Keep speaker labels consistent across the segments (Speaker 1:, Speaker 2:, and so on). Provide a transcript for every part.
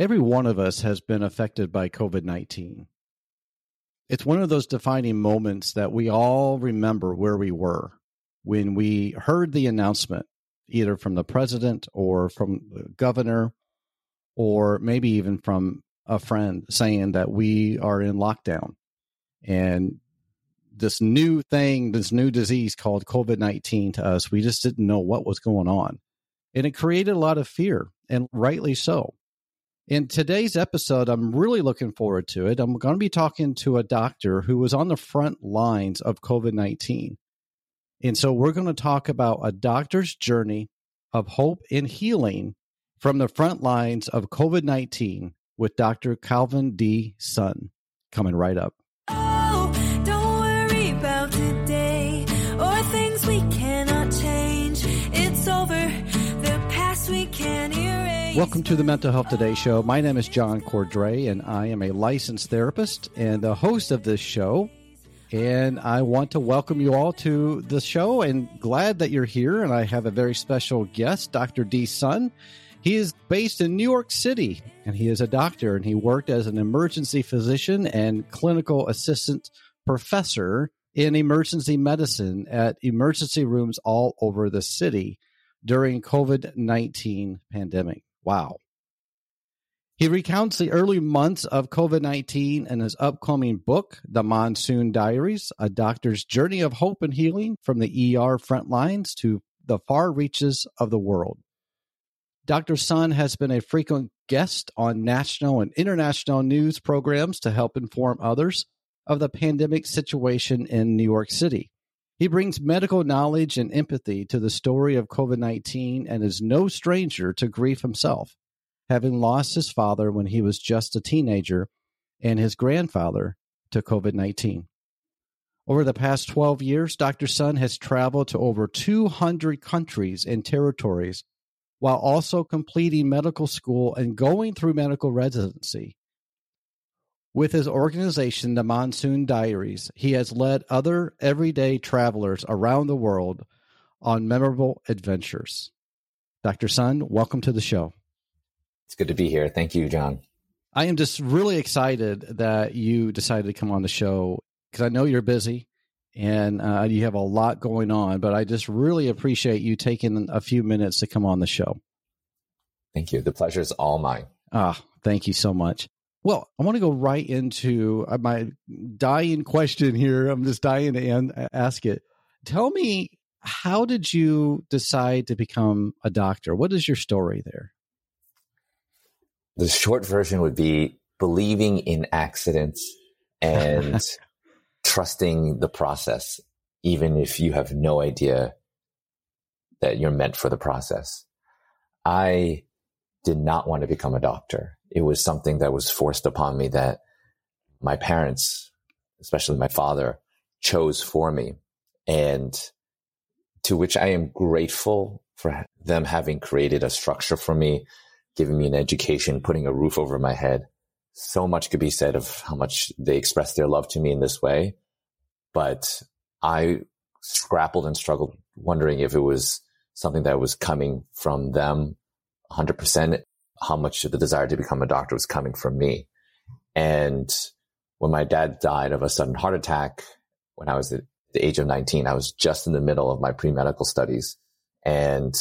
Speaker 1: Every one of us has been affected by COVID 19. It's one of those defining moments that we all remember where we were when we heard the announcement, either from the president or from the governor, or maybe even from a friend saying that we are in lockdown. And this new thing, this new disease called COVID 19 to us, we just didn't know what was going on. And it created a lot of fear, and rightly so. In today's episode, I'm really looking forward to it. I'm going to be talking to a doctor who was on the front lines of COVID 19. And so we're going to talk about a doctor's journey of hope and healing from the front lines of COVID 19 with Dr. Calvin D. Sun coming right up. Welcome to the Mental Health Today show. My name is John Cordray, and I am a licensed therapist and the host of this show. And I want to welcome you all to the show and glad that you're here. And I have a very special guest, Dr. D. Sun. He is based in New York City and he is a doctor and he worked as an emergency physician and clinical assistant professor in emergency medicine at emergency rooms all over the city during COVID-19 pandemic. Wow. He recounts the early months of COVID 19 in his upcoming book, The Monsoon Diaries A Doctor's Journey of Hope and Healing from the ER Front Lines to the Far Reaches of the World. Dr. Sun has been a frequent guest on national and international news programs to help inform others of the pandemic situation in New York City. He brings medical knowledge and empathy to the story of COVID 19 and is no stranger to grief himself having lost his father when he was just a teenager and his grandfather to COVID 19. Over the past 12 years, Dr. Sun has traveled to over 200 countries and territories while also completing medical school and going through medical residency. With his organization, the Monsoon Diaries, he has led other everyday travelers around the world on memorable adventures. Dr. Sun, welcome to the show.
Speaker 2: It's good to be here. Thank you, John.
Speaker 1: I am just really excited that you decided to come on the show because I know you're busy and uh, you have a lot going on, but I just really appreciate you taking a few minutes to come on the show.
Speaker 2: Thank you. The pleasure is all mine.
Speaker 1: Ah, thank you so much. Well, I want to go right into uh, my dying question here. I'm just dying to ask it. Tell me, how did you decide to become a doctor? What is your story there?
Speaker 2: The short version would be believing in accidents and trusting the process, even if you have no idea that you're meant for the process. I did not want to become a doctor. It was something that was forced upon me that my parents, especially my father, chose for me. And to which I am grateful for them having created a structure for me, giving me an education, putting a roof over my head. So much could be said of how much they expressed their love to me in this way. But I grappled and struggled, wondering if it was something that was coming from them 100%, how much the desire to become a doctor was coming from me. And when my dad died of a sudden heart attack when I was at the age of 19, I was just in the middle of my pre medical studies. And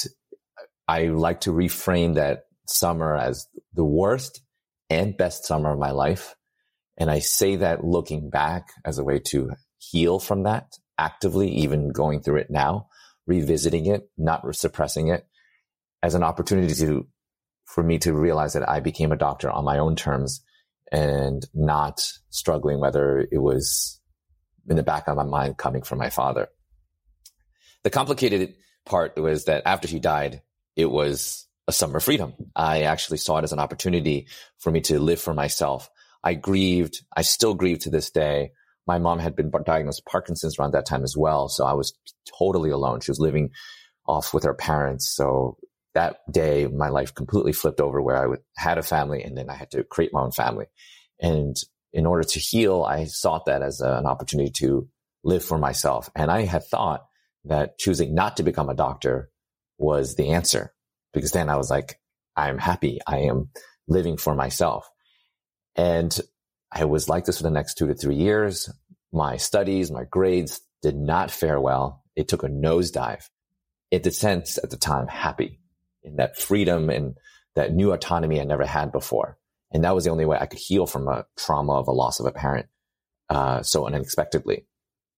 Speaker 2: I like to reframe that summer as the worst and best summer of my life. And I say that looking back as a way to heal from that actively, even going through it now, revisiting it, not suppressing it as an opportunity to, for me to realize that I became a doctor on my own terms and not struggling whether it was in the back of my mind coming from my father. The complicated part was that after he died, it was a summer freedom. I actually saw it as an opportunity for me to live for myself. I grieved. I still grieve to this day. My mom had been diagnosed with Parkinson's around that time as well. So I was totally alone. She was living off with her parents. So that day, my life completely flipped over where I had a family and then I had to create my own family. And in order to heal, I sought that as a, an opportunity to live for myself. And I had thought that choosing not to become a doctor was the answer because then I was like, I'm happy. I am living for myself. And I was like this for the next two to three years. My studies, my grades did not fare well. It took a nosedive. It the sense at the time, happy in that freedom and that new autonomy I never had before. And that was the only way I could heal from a trauma of a loss of a parent uh, so unexpectedly.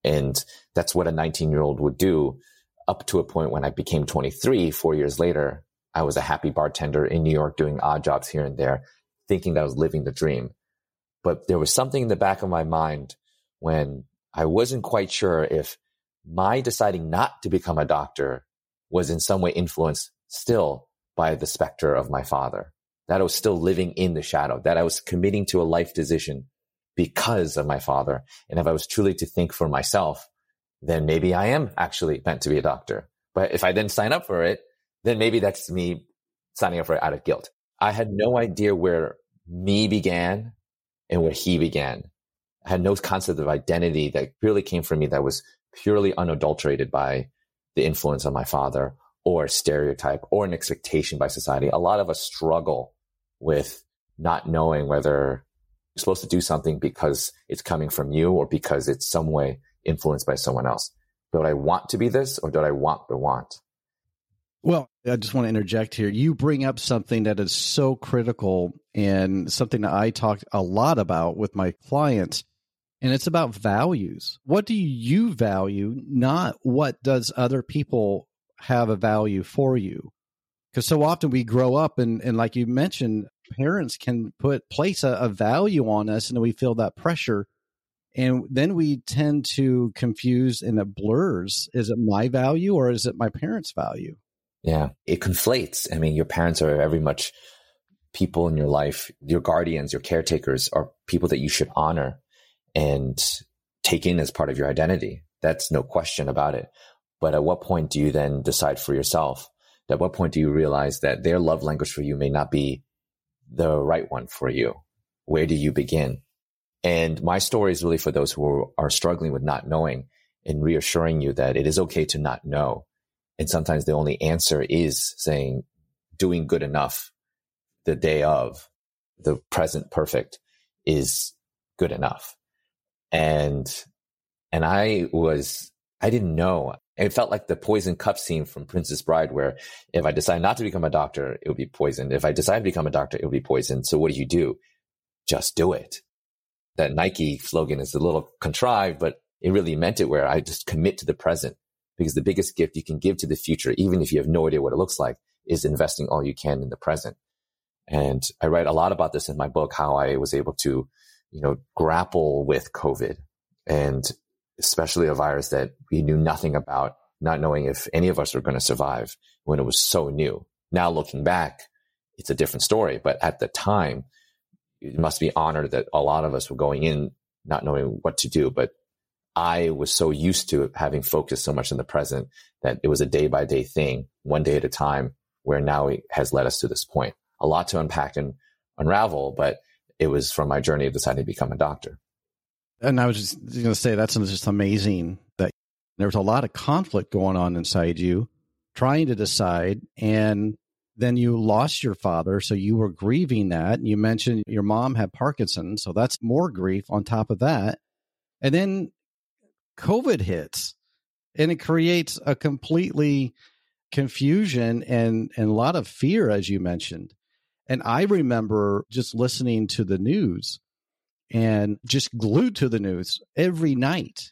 Speaker 2: And that's what a 19 year old would do up to a point when I became 23, four years later. I was a happy bartender in New York doing odd jobs here and there, thinking that I was living the dream. But there was something in the back of my mind when I wasn't quite sure if my deciding not to become a doctor was in some way influenced still by the specter of my father, that I was still living in the shadow, that I was committing to a life decision because of my father. And if I was truly to think for myself, then maybe I am actually meant to be a doctor. But if I didn't sign up for it, then maybe that's me signing up for it out of guilt. I had no idea where me began and where he began. I had no concept of identity that purely came from me that was purely unadulterated by the influence of my father or stereotype or an expectation by society. A lot of us struggle with not knowing whether you're supposed to do something because it's coming from you or because it's some way influenced by someone else. Do I want to be this or do I want the want?
Speaker 1: Well, I just want to interject here. You bring up something that is so critical and something that I talk a lot about with my clients, and it's about values. What do you value, not what does other people have a value for you? Because so often we grow up and, and like you mentioned, parents can put place a, a value on us and we feel that pressure and then we tend to confuse and it blurs is it my value or is it my parents value
Speaker 2: yeah, it conflates. I mean, your parents are very much people in your life. Your guardians, your caretakers are people that you should honor and take in as part of your identity. That's no question about it. But at what point do you then decide for yourself? At what point do you realize that their love language for you may not be the right one for you? Where do you begin? And my story is really for those who are struggling with not knowing and reassuring you that it is okay to not know and sometimes the only answer is saying, doing good enough the day of the present perfect is good enough. And, and I was, I didn't know. It felt like the poison cup scene from Princess Bride, where if I decide not to become a doctor, it would be poisoned. If I decide to become a doctor, it would be poisoned. So what do you do? Just do it. That Nike slogan is a little contrived, but it really meant it where I just commit to the present because the biggest gift you can give to the future, even if you have no idea what it looks like, is investing all you can in the present. And I write a lot about this in my book, how I was able to, you know, grapple with COVID and especially a virus that we knew nothing about, not knowing if any of us were going to survive when it was so new. Now looking back, it's a different story. But at the time, it must be honored that a lot of us were going in not knowing what to do. But I was so used to having focused so much in the present that it was a day by day thing, one day at a time, where now it has led us to this point. A lot to unpack and unravel, but it was from my journey of deciding to become a doctor.
Speaker 1: And I was just going to say that's just amazing that there was a lot of conflict going on inside you, trying to decide, and then you lost your father, so you were grieving that. And you mentioned your mom had Parkinson's, so that's more grief on top of that. And then COVID hits and it creates a completely confusion and, and a lot of fear, as you mentioned. And I remember just listening to the news and just glued to the news every night.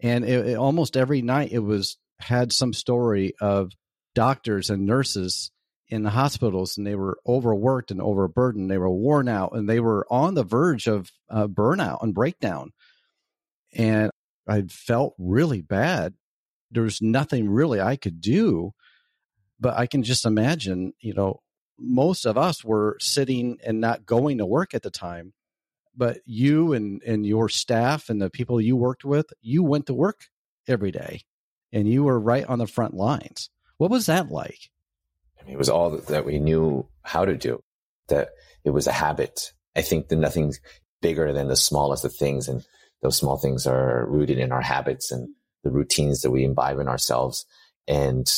Speaker 1: And it, it, almost every night it was had some story of doctors and nurses in the hospitals and they were overworked and overburdened. They were worn out and they were on the verge of uh, burnout and breakdown. And I felt really bad. There was nothing really I could do, but I can just imagine, you know, most of us were sitting and not going to work at the time. But you and, and your staff and the people you worked with, you went to work every day and you were right on the front lines. What was that like?
Speaker 2: I mean, it was all that we knew how to do, that it was a habit. I think that nothing's bigger than the smallest of things. And those small things are rooted in our habits and the routines that we imbibe in ourselves and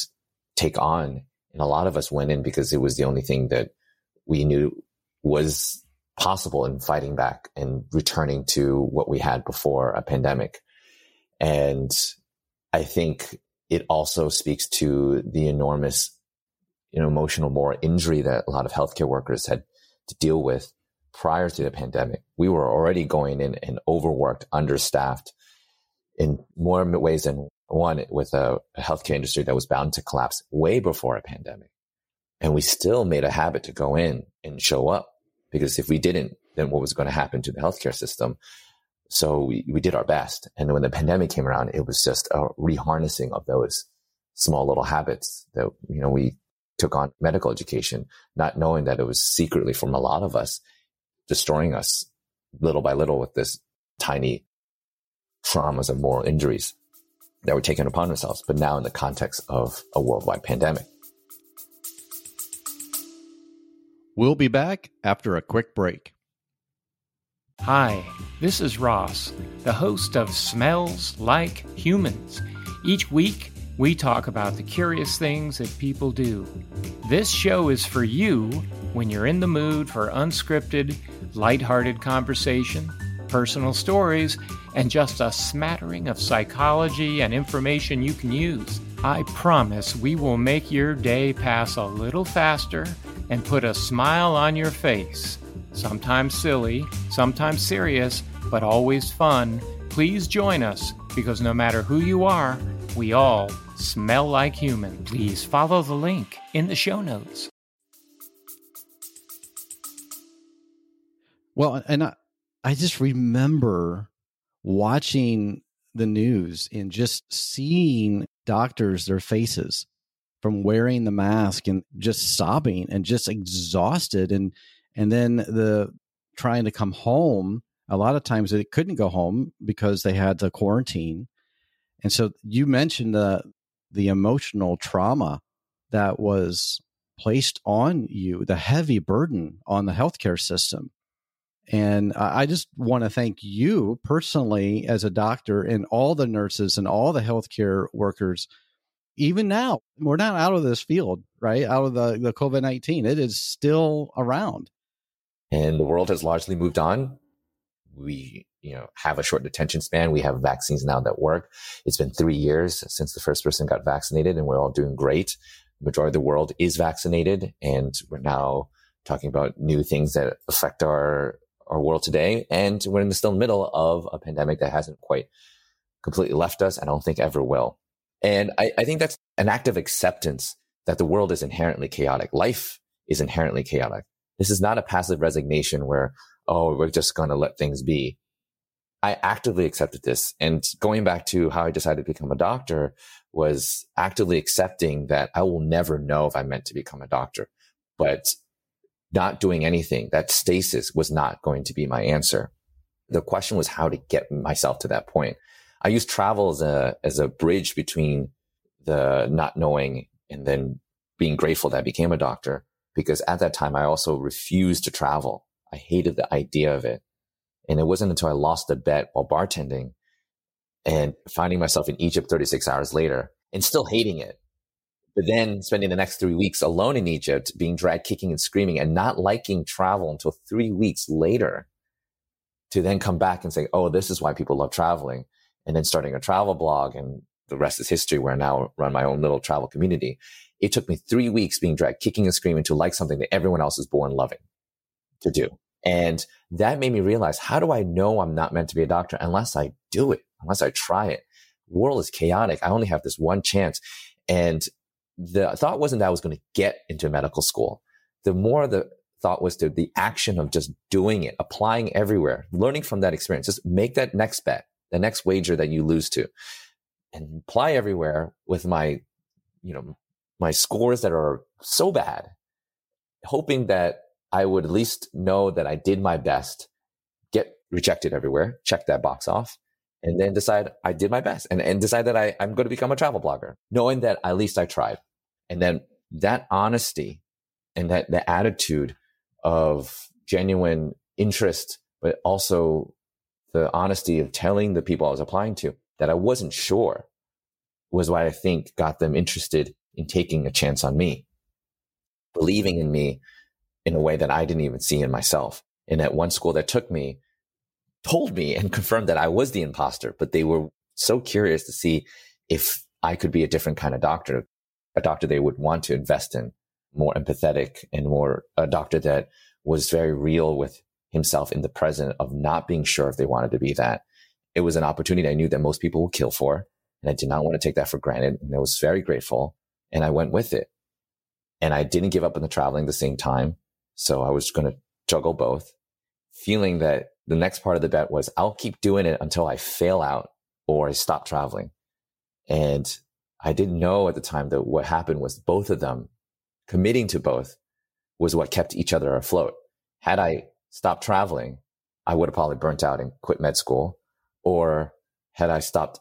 Speaker 2: take on. And a lot of us went in because it was the only thing that we knew was possible in fighting back and returning to what we had before a pandemic. And I think it also speaks to the enormous you know, emotional moral injury that a lot of healthcare workers had to deal with prior to the pandemic. We were already going in and overworked, understaffed in more ways than one with a, a healthcare industry that was bound to collapse way before a pandemic. And we still made a habit to go in and show up because if we didn't, then what was going to happen to the healthcare system? So we, we did our best. And when the pandemic came around, it was just a reharnessing of those small little habits that, you know, we took on medical education, not knowing that it was secretly from a lot of us destroying us little by little with this tiny traumas and moral injuries that were taken upon ourselves, but now in the context of a worldwide pandemic.
Speaker 1: We'll be back after a quick break.
Speaker 3: Hi, this is Ross, the host of Smells Like Humans. Each week, we talk about the curious things that people do. This show is for you when you're in the mood for unscripted, lighthearted conversation, personal stories, and just a smattering of psychology and information you can use. I promise we will make your day pass a little faster and put a smile on your face sometimes silly, sometimes serious, but always fun, please join us because no matter who you are, we all smell like human. Please follow the link in the show notes.
Speaker 1: Well, and I, I just remember watching the news and just seeing doctors, their faces from wearing the mask and just sobbing and just exhausted. And and then the trying to come home a lot of times they couldn't go home because they had to quarantine and so you mentioned the the emotional trauma that was placed on you the heavy burden on the healthcare system and I just want to thank you personally as a doctor and all the nurses and all the healthcare workers. Even now, we're not out of this field, right? Out of the, the COVID 19. It is still around
Speaker 2: and the world has largely moved on. We, you know, have a short detention span. We have vaccines now that work. It's been three years since the first person got vaccinated and we're all doing great. The majority of the world is vaccinated and we're now talking about new things that affect our, our world today. And we're in the still middle of a pandemic that hasn't quite completely left us. I don't think ever will. And I, I think that's an act of acceptance that the world is inherently chaotic. Life is inherently chaotic. This is not a passive resignation where, oh, we're just going to let things be. I actively accepted this. And going back to how I decided to become a doctor was actively accepting that I will never know if I meant to become a doctor, but not doing anything, that stasis was not going to be my answer. The question was how to get myself to that point. I used travel as a, as a bridge between the not knowing and then being grateful that I became a doctor because at that time I also refused to travel. I hated the idea of it. And it wasn't until I lost a bet while bartending and finding myself in Egypt 36 hours later and still hating it. But then spending the next three weeks alone in Egypt, being dragged kicking and screaming and not liking travel until three weeks later to then come back and say, Oh, this is why people love traveling. And then starting a travel blog and the rest is history where I now run my own little travel community. It took me three weeks being dragged kicking and screaming to like something that everyone else is born loving to do. And that made me realize, how do I know I'm not meant to be a doctor unless I do it, unless I try it? The world is chaotic. I only have this one chance. And the thought wasn't that I was going to get into medical school. The more the thought was to the action of just doing it, applying everywhere, learning from that experience, just make that next bet, the next wager that you lose to and apply everywhere with my, you know, my scores that are so bad hoping that I would at least know that I did my best, get rejected everywhere, check that box off, and then decide I did my best and, and decide that I, I'm going to become a travel blogger, knowing that at least I tried. And then that honesty and that the attitude of genuine interest, but also the honesty of telling the people I was applying to that I wasn't sure was what I think got them interested in taking a chance on me, believing in me in a way that I didn't even see in myself. And at one school that took me, told me and confirmed that I was the imposter, but they were so curious to see if I could be a different kind of doctor, a doctor they would want to invest in, more empathetic and more a doctor that was very real with himself in the present of not being sure if they wanted to be that. It was an opportunity I knew that most people would kill for. And I did not want to take that for granted. And I was very grateful and I went with it. And I didn't give up on the traveling the same time. So I was going to juggle both, feeling that the next part of the bet was I'll keep doing it until I fail out or I stop traveling. And I didn't know at the time that what happened was both of them committing to both was what kept each other afloat. Had I stopped traveling, I would have probably burnt out and quit med school. Or had I stopped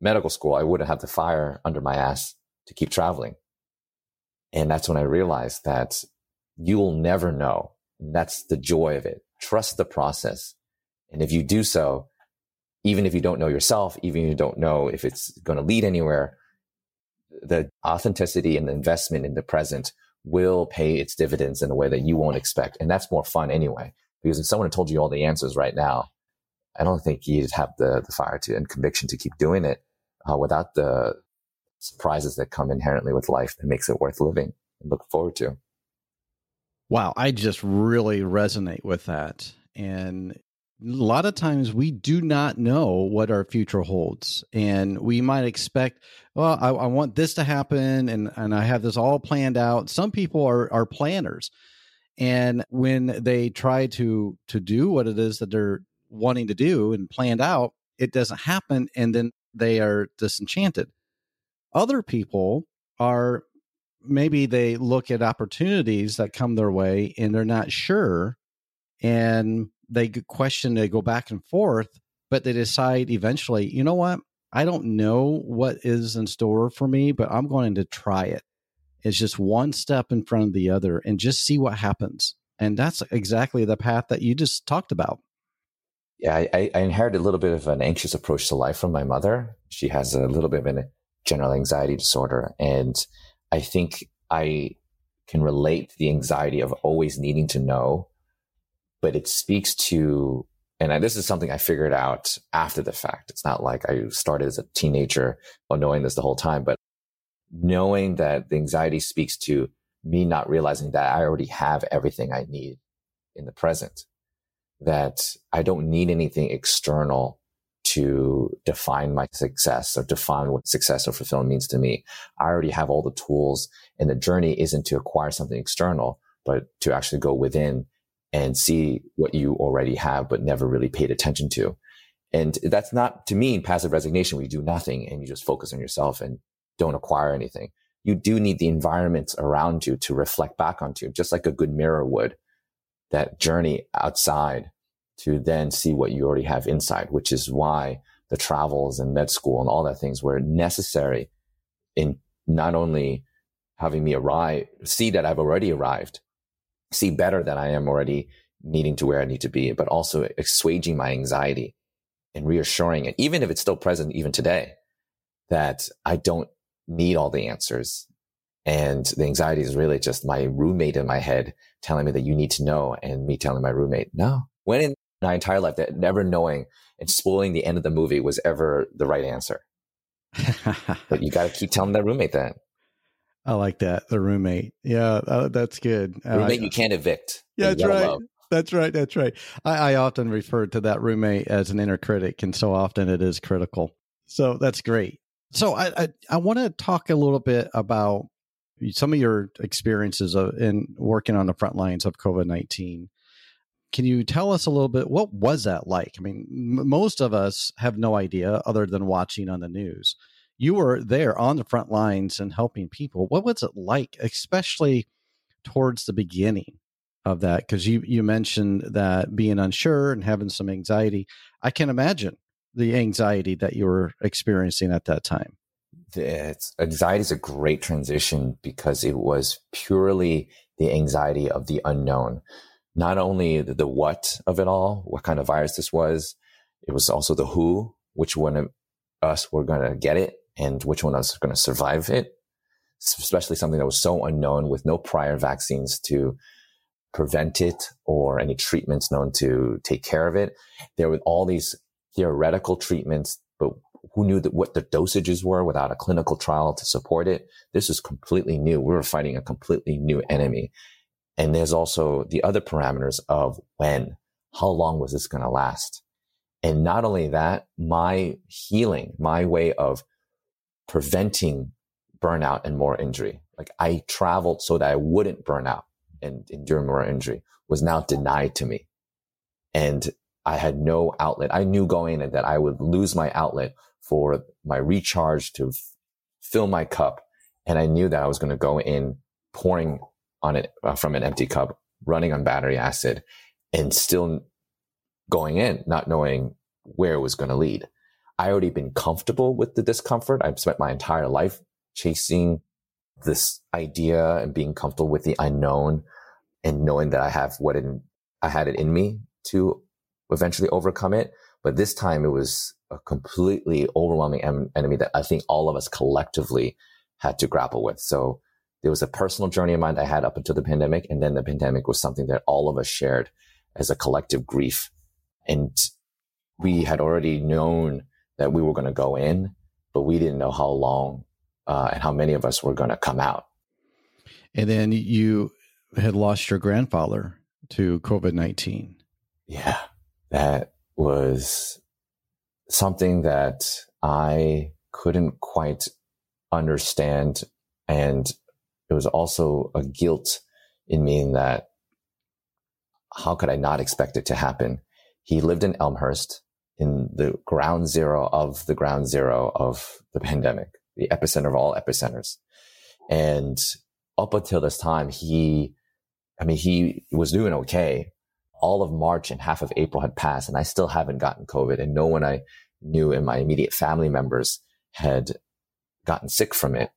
Speaker 2: medical school, I wouldn't have the fire under my ass to keep traveling. And that's when I realized that you will never know. And that's the joy of it. Trust the process. And if you do so, even if you don't know yourself, even if you don't know if it's going to lead anywhere, the authenticity and the investment in the present will pay its dividends in a way that you won't expect. And that's more fun anyway. Because if someone had told you all the answers right now, I don't think you'd have the, the fire to and conviction to keep doing it uh, without the surprises that come inherently with life that makes it worth living and look forward to.
Speaker 1: Wow, I just really resonate with that. And a lot of times we do not know what our future holds. And we might expect, well, I, I, want this to happen and, and I have this all planned out. Some people are, are planners. And when they try to to do what it is that they're wanting to do and planned out, it doesn't happen. And then they are disenchanted. Other people are maybe they look at opportunities that come their way and they're not sure and they question, they go back and forth, but they decide eventually, you know what? I don't know what is in store for me, but I'm going to try it. It's just one step in front of the other and just see what happens. And that's exactly the path that you just talked about.
Speaker 2: Yeah, I, I inherited a little bit of an anxious approach to life from my mother. She has a little bit of a general anxiety disorder. And I think I can relate to the anxiety of always needing to know, but it speaks to, and I, this is something I figured out after the fact. It's not like I started as a teenager or knowing this the whole time, but knowing that the anxiety speaks to me not realizing that I already have everything I need in the present, that I don't need anything external to define my success or define what success or fulfillment means to me. I already have all the tools and the journey isn't to acquire something external, but to actually go within and see what you already have, but never really paid attention to. And that's not to mean passive resignation where you do nothing and you just focus on yourself and don't acquire anything. You do need the environment around you to reflect back onto, just like a good mirror would. That journey outside to then see what you already have inside, which is why the travels and med school and all that things were necessary in not only having me arrive, see that I've already arrived, see better that I am already needing to where I need to be, but also assuaging my anxiety and reassuring it, even if it's still present even today, that I don't need all the answers. And the anxiety is really just my roommate in my head telling me that you need to know and me telling my roommate, no, when in my entire life that never knowing and spoiling the end of the movie was ever the right answer. but you got to keep telling that roommate that.
Speaker 1: I like that. The roommate. Yeah, uh, that's good.
Speaker 2: Roommate, you can't evict.
Speaker 1: Yeah, that's right. Love. That's right. That's right. I, I often refer to that roommate as an inner critic, and so often it is critical. So that's great. So I I, I want to talk a little bit about some of your experiences of, in working on the front lines of COVID nineteen can you tell us a little bit what was that like i mean m- most of us have no idea other than watching on the news you were there on the front lines and helping people what was it like especially towards the beginning of that because you you mentioned that being unsure and having some anxiety. I can imagine the anxiety that you were experiencing at that time.
Speaker 2: It's, anxiety is a great transition because it was purely the anxiety of the unknown. Not only the, the what of it all, what kind of virus this was, it was also the who, which one of us were going to get it and which one was going to survive it. Especially something that was so unknown with no prior vaccines to prevent it or any treatments known to take care of it. There were all these theoretical treatments, but who knew that what the dosages were without a clinical trial to support it? This was completely new. We were fighting a completely new enemy. And there's also the other parameters of when, how long was this going to last? And not only that, my healing, my way of preventing burnout and moral injury. Like I traveled so that I wouldn't burn out and endure moral injury was now denied to me. And I had no outlet. I knew going in that I would lose my outlet for my recharge to f- fill my cup. And I knew that I was going to go in pouring on it uh, from an empty cup, running on battery acid and still going in, not knowing where it was going to lead. I already been comfortable with the discomfort. I've spent my entire life chasing this idea and being comfortable with the unknown and knowing that I have what in, I had it in me to eventually overcome it. But this time it was a completely overwhelming em- enemy that I think all of us collectively had to grapple with. So there was a personal journey of mine that I had up until the pandemic. And then the pandemic was something that all of us shared as a collective grief. And we had already known that we were going to go in, but we didn't know how long uh, and how many of us were going to come out.
Speaker 1: And then you had lost your grandfather to COVID 19.
Speaker 2: Yeah that was something that I couldn't quite understand. And it was also a guilt in me in that how could I not expect it to happen? He lived in Elmhurst in the ground zero of the ground zero of the pandemic, the epicenter of all epicenters. And up until this time, he, I mean, he was doing okay, all of March and half of April had passed and I still haven't gotten COVID and no one I knew in my immediate family members had gotten sick from it.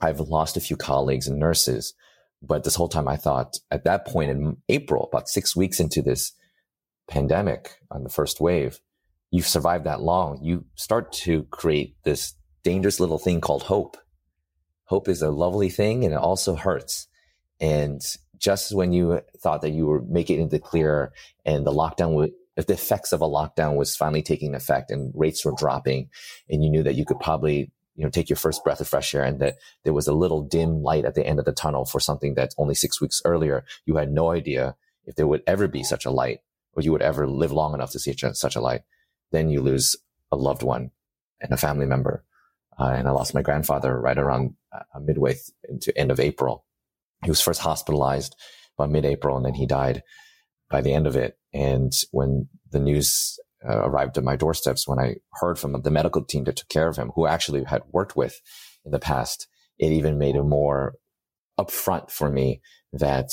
Speaker 2: I've lost a few colleagues and nurses, but this whole time I thought at that point in April, about six weeks into this pandemic on the first wave, you've survived that long. You start to create this dangerous little thing called hope. Hope is a lovely thing and it also hurts. And just when you thought that you were making it into clear and the lockdown would, if the effects of a lockdown was finally taking effect and rates were dropping and you knew that you could probably, you know, take your first breath of fresh air and that there was a little dim light at the end of the tunnel for something that only six weeks earlier, you had no idea if there would ever be such a light or you would ever live long enough to see such a light. Then you lose a loved one and a family member. Uh, and I lost my grandfather right around uh, midway th- into end of April. He was first hospitalized by mid-April and then he died by the end of it. And when the news uh, arrived at my doorsteps, when I heard from the medical team that took care of him, who actually had worked with in the past, it even made it more upfront for me that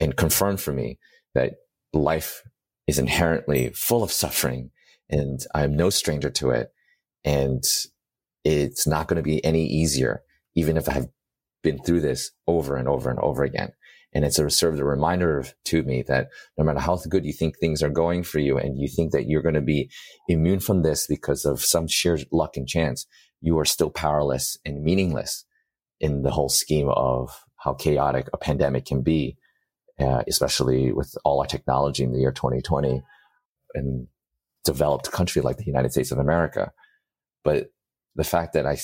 Speaker 2: and confirmed for me that life is inherently full of suffering and I'm no stranger to it. And it's not going to be any easier, even if I have been through this over and over and over again. And it's a served a reminder to me that no matter how good you think things are going for you and you think that you're going to be immune from this because of some sheer luck and chance, you are still powerless and meaningless in the whole scheme of how chaotic a pandemic can be, uh, especially with all our technology in the year 2020 and developed country like the United States of America. But the fact that I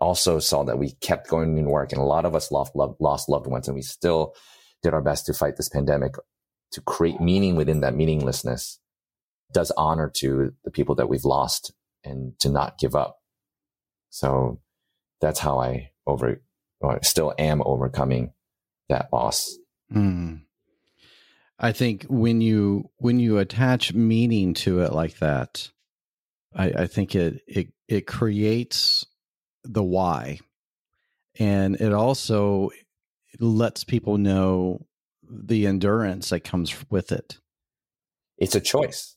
Speaker 2: also saw that we kept going in work and a lot of us lost, lost loved ones and we still did our best to fight this pandemic to create meaning within that meaninglessness does honor to the people that we've lost and to not give up. So that's how I over, or still am overcoming that loss.
Speaker 1: Mm. I think when you when you attach meaning to it like that, I, I think it it it creates the why and it also lets people know the endurance that comes with it.
Speaker 2: It's a choice.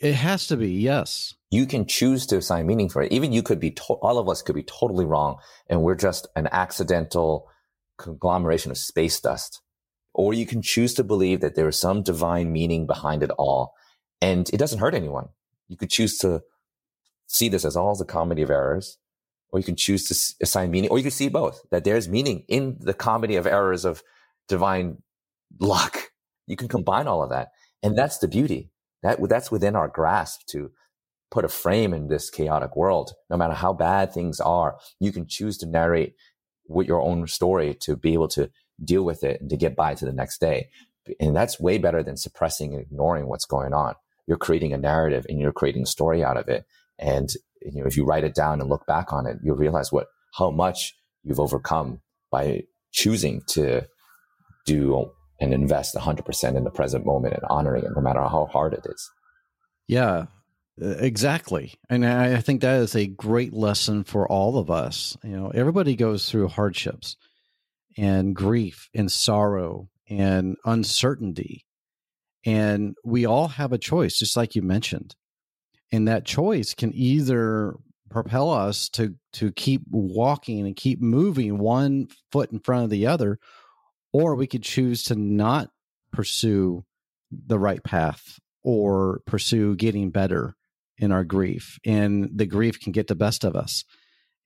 Speaker 1: It has to be, yes.
Speaker 2: You can choose to assign meaning for it. Even you could be, to- all of us could be totally wrong, and we're just an accidental conglomeration of space dust. Or you can choose to believe that there is some divine meaning behind it all, and it doesn't hurt anyone. You could choose to see this as all as a comedy of errors, or you can choose to assign meaning, or you can see both, that there's meaning in the comedy of errors of divine luck. You can combine all of that. And that's the beauty. That, that's within our grasp to put a frame in this chaotic world. No matter how bad things are, you can choose to narrate with your own story to be able to deal with it and to get by to the next day. And that's way better than suppressing and ignoring what's going on. You're creating a narrative and you're creating a story out of it. And you know, if you write it down and look back on it, you'll realize what how much you've overcome by choosing to do and invest 100% in the present moment and honoring it no matter how hard it is.
Speaker 1: Yeah, exactly. And I think that is a great lesson for all of us. You know, everybody goes through hardships and grief and sorrow and uncertainty. And we all have a choice, just like you mentioned. And that choice can either propel us to to keep walking and keep moving one foot in front of the other, or we could choose to not pursue the right path or pursue getting better in our grief. And the grief can get the best of us.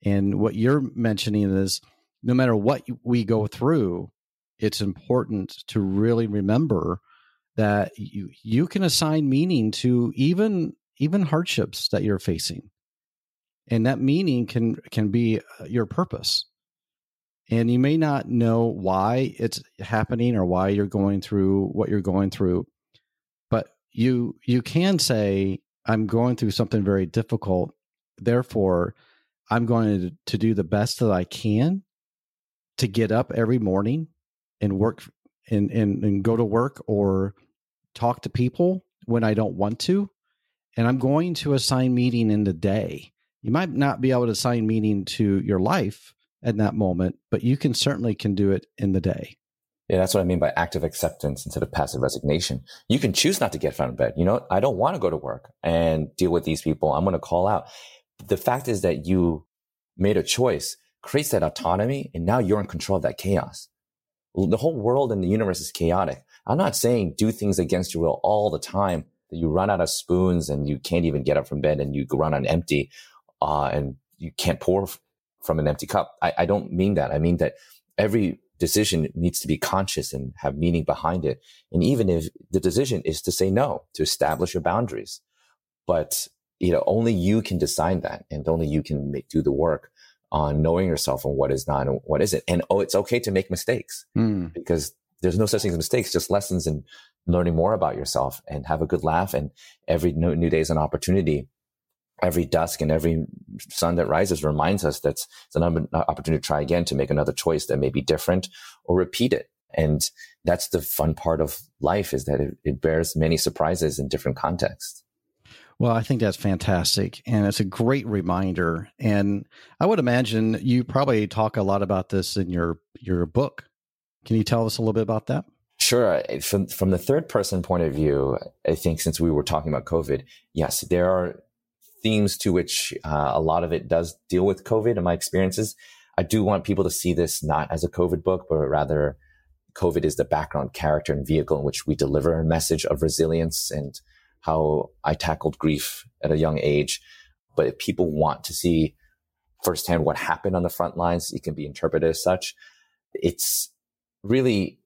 Speaker 1: And what you're mentioning is no matter what we go through, it's important to really remember that you you can assign meaning to even even hardships that you're facing. And that meaning can can be uh, your purpose. And you may not know why it's happening or why you're going through what you're going through, but you you can say I'm going through something very difficult. Therefore, I'm going to, to do the best that I can to get up every morning and work and, and, and go to work or talk to people when I don't want to. And I'm going to assign meaning in the day. You might not be able to assign meaning to your life at that moment, but you can certainly can do it in the day.
Speaker 2: Yeah, that's what I mean by active acceptance instead of passive resignation. You can choose not to get out of bed. You know, I don't want to go to work and deal with these people. I'm going to call out. The fact is that you made a choice creates that autonomy and now you're in control of that chaos. The whole world and the universe is chaotic. I'm not saying do things against your will all the time that you run out of spoons and you can't even get up from bed and you run on empty, uh, and you can't pour from an empty cup. I, I don't mean that. I mean that every decision needs to be conscious and have meaning behind it. And even if the decision is to say no, to establish your boundaries, but you know, only you can decide that and only you can make, do the work on knowing yourself and what is not and what isn't. And oh, it's okay to make mistakes
Speaker 1: Mm.
Speaker 2: because there's no such thing as mistakes, just lessons and learning more about yourself and have a good laugh. And every new, new day is an opportunity. Every dusk and every sun that rises reminds us that it's an opportunity to try again to make another choice that may be different or repeat it. And that's the fun part of life is that it, it bears many surprises in different contexts.
Speaker 1: Well, I think that's fantastic. And it's a great reminder. And I would imagine you probably talk a lot about this in your your book. Can you tell us a little bit about that?
Speaker 2: Sure. From from the third person point of view, I think since we were talking about COVID, yes, there are themes to which uh, a lot of it does deal with COVID and my experiences. I do want people to see this not as a COVID book, but rather COVID is the background character and vehicle in which we deliver a message of resilience and how I tackled grief at a young age. But if people want to see firsthand what happened on the front lines, it can be interpreted as such. It's really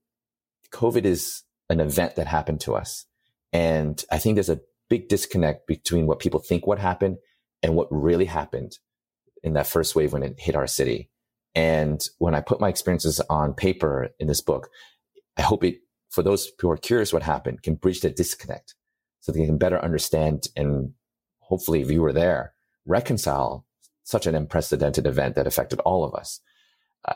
Speaker 2: COVID is an event that happened to us. And I think there's a big disconnect between what people think what happened and what really happened in that first wave when it hit our city. And when I put my experiences on paper in this book, I hope it, for those who are curious what happened, can bridge the disconnect so they can better understand and hopefully, if you were there, reconcile such an unprecedented event that affected all of us.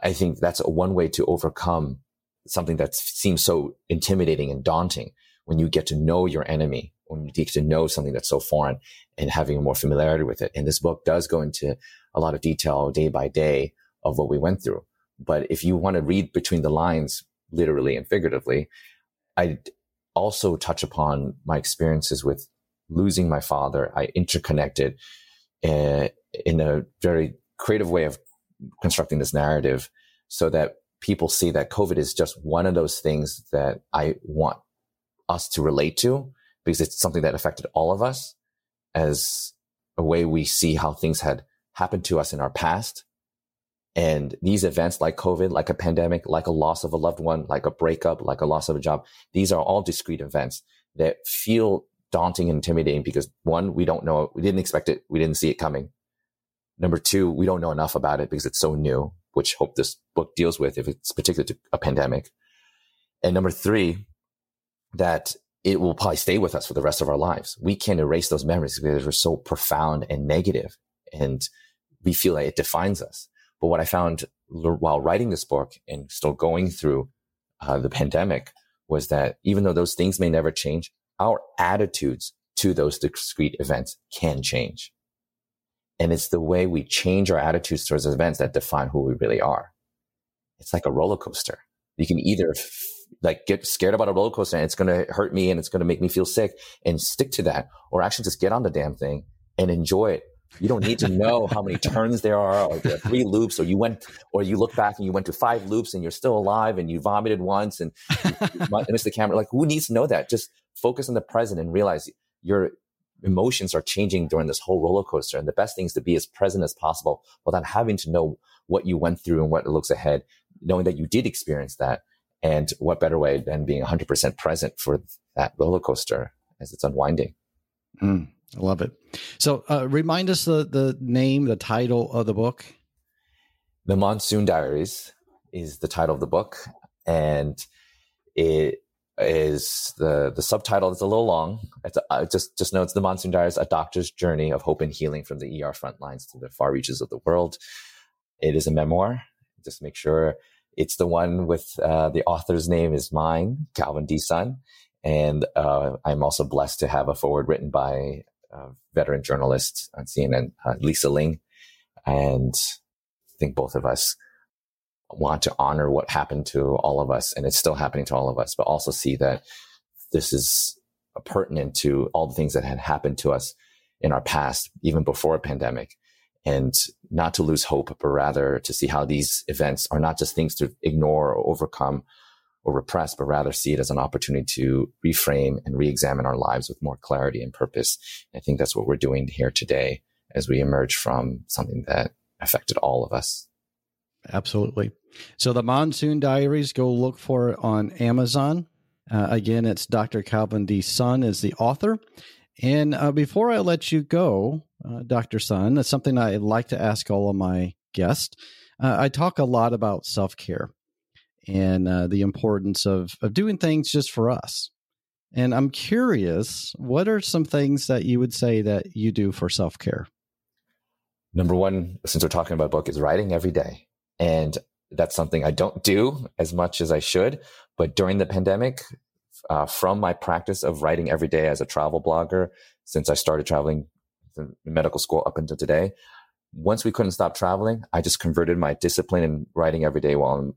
Speaker 2: I think that's one way to overcome something that seems so intimidating and daunting when you get to know your enemy, when you get to know something that's so foreign and having more familiarity with it. And this book does go into a lot of detail day by day of what we went through. But if you want to read between the lines, literally and figuratively, I also touch upon my experiences with losing my father. I interconnected uh, in a very creative way of constructing this narrative so that people see that COVID is just one of those things that I want us to relate to because it's something that affected all of us as a way we see how things had happened to us in our past. And these events like COVID, like a pandemic, like a loss of a loved one, like a breakup, like a loss of a job, these are all discrete events that feel daunting and intimidating because one, we don't know, we didn't expect it. We didn't see it coming. Number two, we don't know enough about it because it's so new, which hope this book deals with if it's particular to a pandemic. And number three, that it will probably stay with us for the rest of our lives. We can't erase those memories because they're so profound and negative and we feel like it defines us. But what I found while writing this book and still going through uh, the pandemic was that even though those things may never change, our attitudes to those discrete events can change. And it's the way we change our attitudes towards events that define who we really are. It's like a roller coaster. You can either f- like get scared about a roller coaster and it's going to hurt me and it's going to make me feel sick and stick to that or actually just get on the damn thing and enjoy it. You don't need to know how many turns there are or there are three loops or you went or you look back and you went to five loops and you're still alive and you vomited once and you missed the camera. Like who needs to know that? Just focus on the present and realize your emotions are changing during this whole roller coaster. And the best thing is to be as present as possible without having to know what you went through and what looks ahead, knowing that you did experience that. And what better way than being 100% present for that roller coaster as it's unwinding?
Speaker 1: Mm, I love it. So, uh, remind us the, the name, the title of the book.
Speaker 2: The Monsoon Diaries is the title of the book. And it is the the subtitle is a little long. It's a, uh, just just know it's the Monsoon Diaries: A Doctor's Journey of Hope and Healing from the ER front lines to the far reaches of the world. It is a memoir. Just make sure it's the one with uh, the author's name is mine, Calvin D. Sun, and uh, I'm also blessed to have a foreword written by veteran journalist on CNN, uh, Lisa Ling, and I think both of us want to honor what happened to all of us and it's still happening to all of us, but also see that this is pertinent to all the things that had happened to us in our past, even before a pandemic. And not to lose hope, but rather to see how these events are not just things to ignore or overcome or repress, but rather see it as an opportunity to reframe and re-examine our lives with more clarity and purpose. I think that's what we're doing here today as we emerge from something that affected all of us.
Speaker 1: Absolutely. So the Monsoon Diaries, go look for it on Amazon. Uh, again, it's Dr. Calvin D. Sun is the author. And uh, before I let you go, uh, Dr. Sun, that's something I like to ask all of my guests. Uh, I talk a lot about self care and uh, the importance of, of doing things just for us. And I'm curious, what are some things that you would say that you do for self care?
Speaker 2: Number one, since we're talking about book, is writing every day. And that's something I don't do as much as I should. But during the pandemic, uh, from my practice of writing every day as a travel blogger, since I started traveling in medical school up until today, once we couldn't stop traveling, I just converted my discipline in writing every day while I'm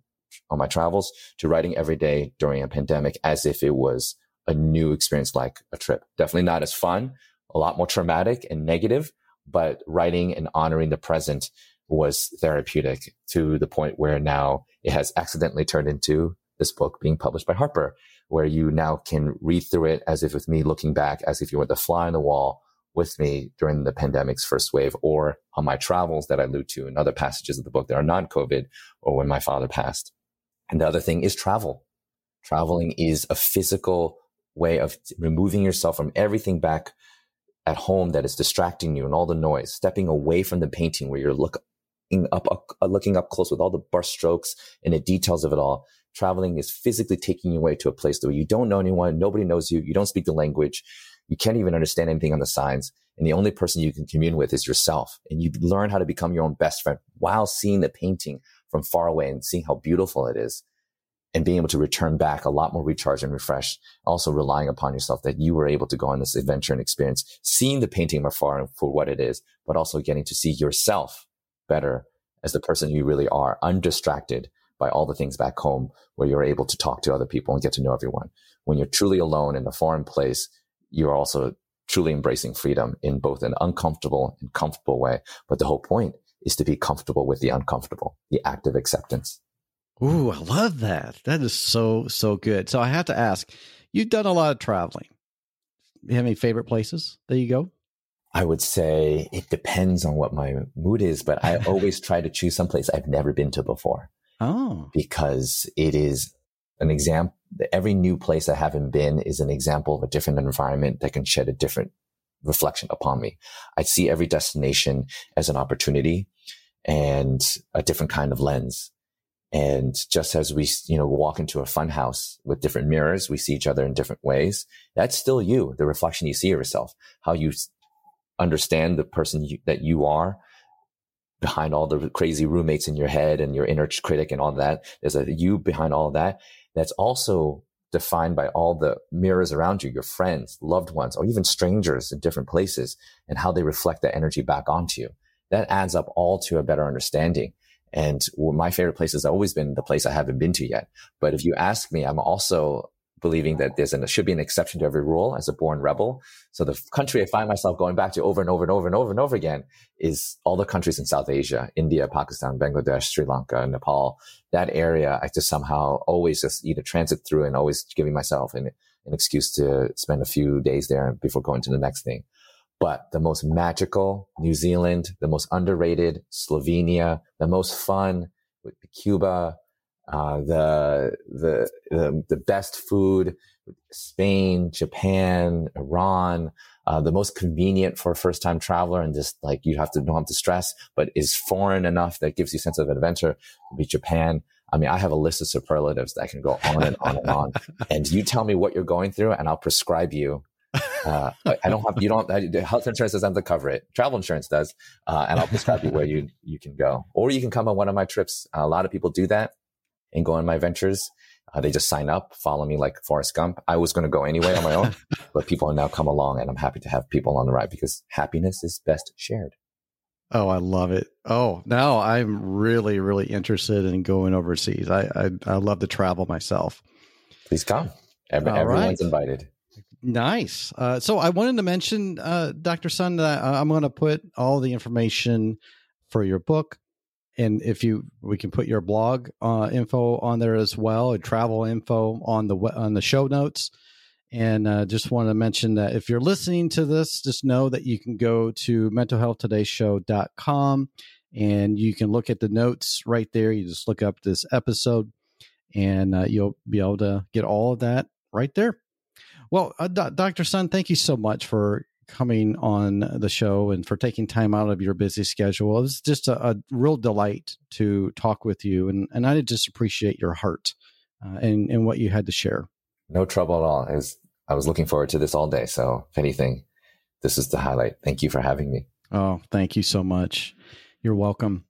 Speaker 2: on my travels to writing every day during a pandemic as if it was a new experience like a trip. Definitely not as fun, a lot more traumatic and negative, but writing and honoring the present was therapeutic to the point where now it has accidentally turned into this book being published by Harper, where you now can read through it as if with me looking back, as if you were the fly on the wall with me during the pandemic's first wave or on my travels that I allude to in other passages of the book that are non-COVID or when my father passed. And the other thing is travel. Traveling is a physical way of removing yourself from everything back at home that is distracting you and all the noise, stepping away from the painting where you're look, up, uh, looking up close with all the brush strokes and the details of it all. Traveling is physically taking you away to a place where you don't know anyone, nobody knows you, you don't speak the language, you can't even understand anything on the signs, and the only person you can commune with is yourself. And you learn how to become your own best friend while seeing the painting from far away and seeing how beautiful it is. And being able to return back a lot more recharged and refreshed, also relying upon yourself that you were able to go on this adventure and experience, seeing the painting from afar for what it is, but also getting to see yourself better as the person you really are, undistracted by all the things back home where you're able to talk to other people and get to know everyone. When you're truly alone in a foreign place, you're also truly embracing freedom in both an uncomfortable and comfortable way. But the whole point is to be comfortable with the uncomfortable, the active acceptance.
Speaker 1: Ooh, I love that. That is so, so good. So I have to ask, you've done a lot of traveling. You have any favorite places that you go?
Speaker 2: I would say it depends on what my mood is, but I always try to choose some place I've never been to before.
Speaker 1: Oh.
Speaker 2: Because it is an example. Every new place I haven't been is an example of a different environment that can shed a different reflection upon me. I see every destination as an opportunity and a different kind of lens. And just as we, you know, walk into a fun house with different mirrors, we see each other in different ways. That's still you, the reflection you see of yourself, how you understand the person you, that you are behind all the crazy roommates in your head and your inner critic and all that. There's a you behind all that. That's also defined by all the mirrors around you, your friends, loved ones, or even strangers in different places and how they reflect that energy back onto you. That adds up all to a better understanding. And my favorite place has always been the place I haven't been to yet. But if you ask me, I'm also believing that there's an, should be an exception to every rule as a born rebel. So the country I find myself going back to over and over and over and over and over again is all the countries in South Asia, India, Pakistan, Bangladesh, Sri Lanka, Nepal. That area, I just somehow always just either transit through and always giving myself an, an excuse to spend a few days there before going to the next thing. But the most magical, New Zealand, the most underrated, Slovenia, the most fun, Cuba, uh, the, the, the, the, best food, Spain, Japan, Iran, uh, the most convenient for a first time traveler and just like you have to don't have to stress, but is foreign enough that gives you a sense of adventure would be Japan. I mean, I have a list of superlatives that can go on and on and on. And you tell me what you're going through and I'll prescribe you uh, I don't have, you don't, health insurance doesn't have to cover it. Travel insurance does. Uh, and I'll prescribe you where you, you can go. Or you can come on one of my trips. Uh, a lot of people do that and go on my ventures. Uh, they just sign up, follow me like Forrest Gump. I was going to go anyway on my own, but people have now come along and I'm happy to have people on the ride because happiness is best shared.
Speaker 1: Oh, I love it. Oh, now I'm really, really interested in going overseas. I, I, I love to travel myself.
Speaker 2: Please come. Every, everyone's right. invited.
Speaker 1: Nice. Uh, so I wanted to mention, uh, Dr. Sun, that I'm going to put all the information for your book. And if you, we can put your blog uh, info on there as well, and travel info on the on the show notes. And uh, just want to mention that if you're listening to this, just know that you can go to mentalhealthtodayshow.com and you can look at the notes right there. You just look up this episode and uh, you'll be able to get all of that right there. Well, uh, Dr. Sun, thank you so much for coming on the show and for taking time out of your busy schedule. It was just a, a real delight to talk with you, and, and I just appreciate your heart uh, and, and what you had to share.
Speaker 2: No trouble at all. Was, I was looking forward to this all day. So, if anything, this is the highlight. Thank you for having me.
Speaker 1: Oh, thank you so much. You're welcome.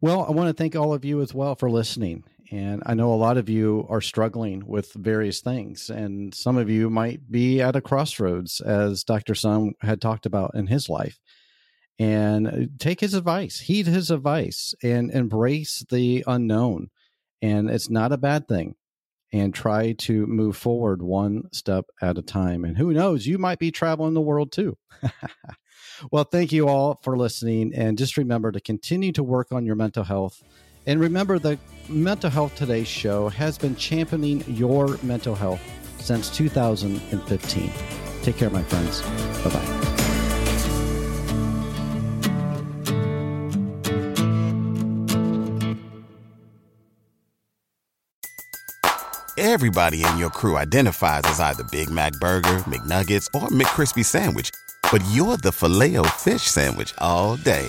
Speaker 1: Well, I want to thank all of you as well for listening. And I know a lot of you are struggling with various things, and some of you might be at a crossroads, as Dr. Sun had talked about in his life. And uh, take his advice, heed his advice, and embrace the unknown. And it's not a bad thing. And try to move forward one step at a time. And who knows, you might be traveling the world too. well, thank you all for listening. And just remember to continue to work on your mental health and remember, the Mental Health Today show has been championing your mental health since 2015. Take care, my friends. Bye bye.
Speaker 4: Everybody in your crew identifies as either Big Mac Burger, McNuggets, or McCrispy Sandwich, but you're the Filet-O-Fish Sandwich all day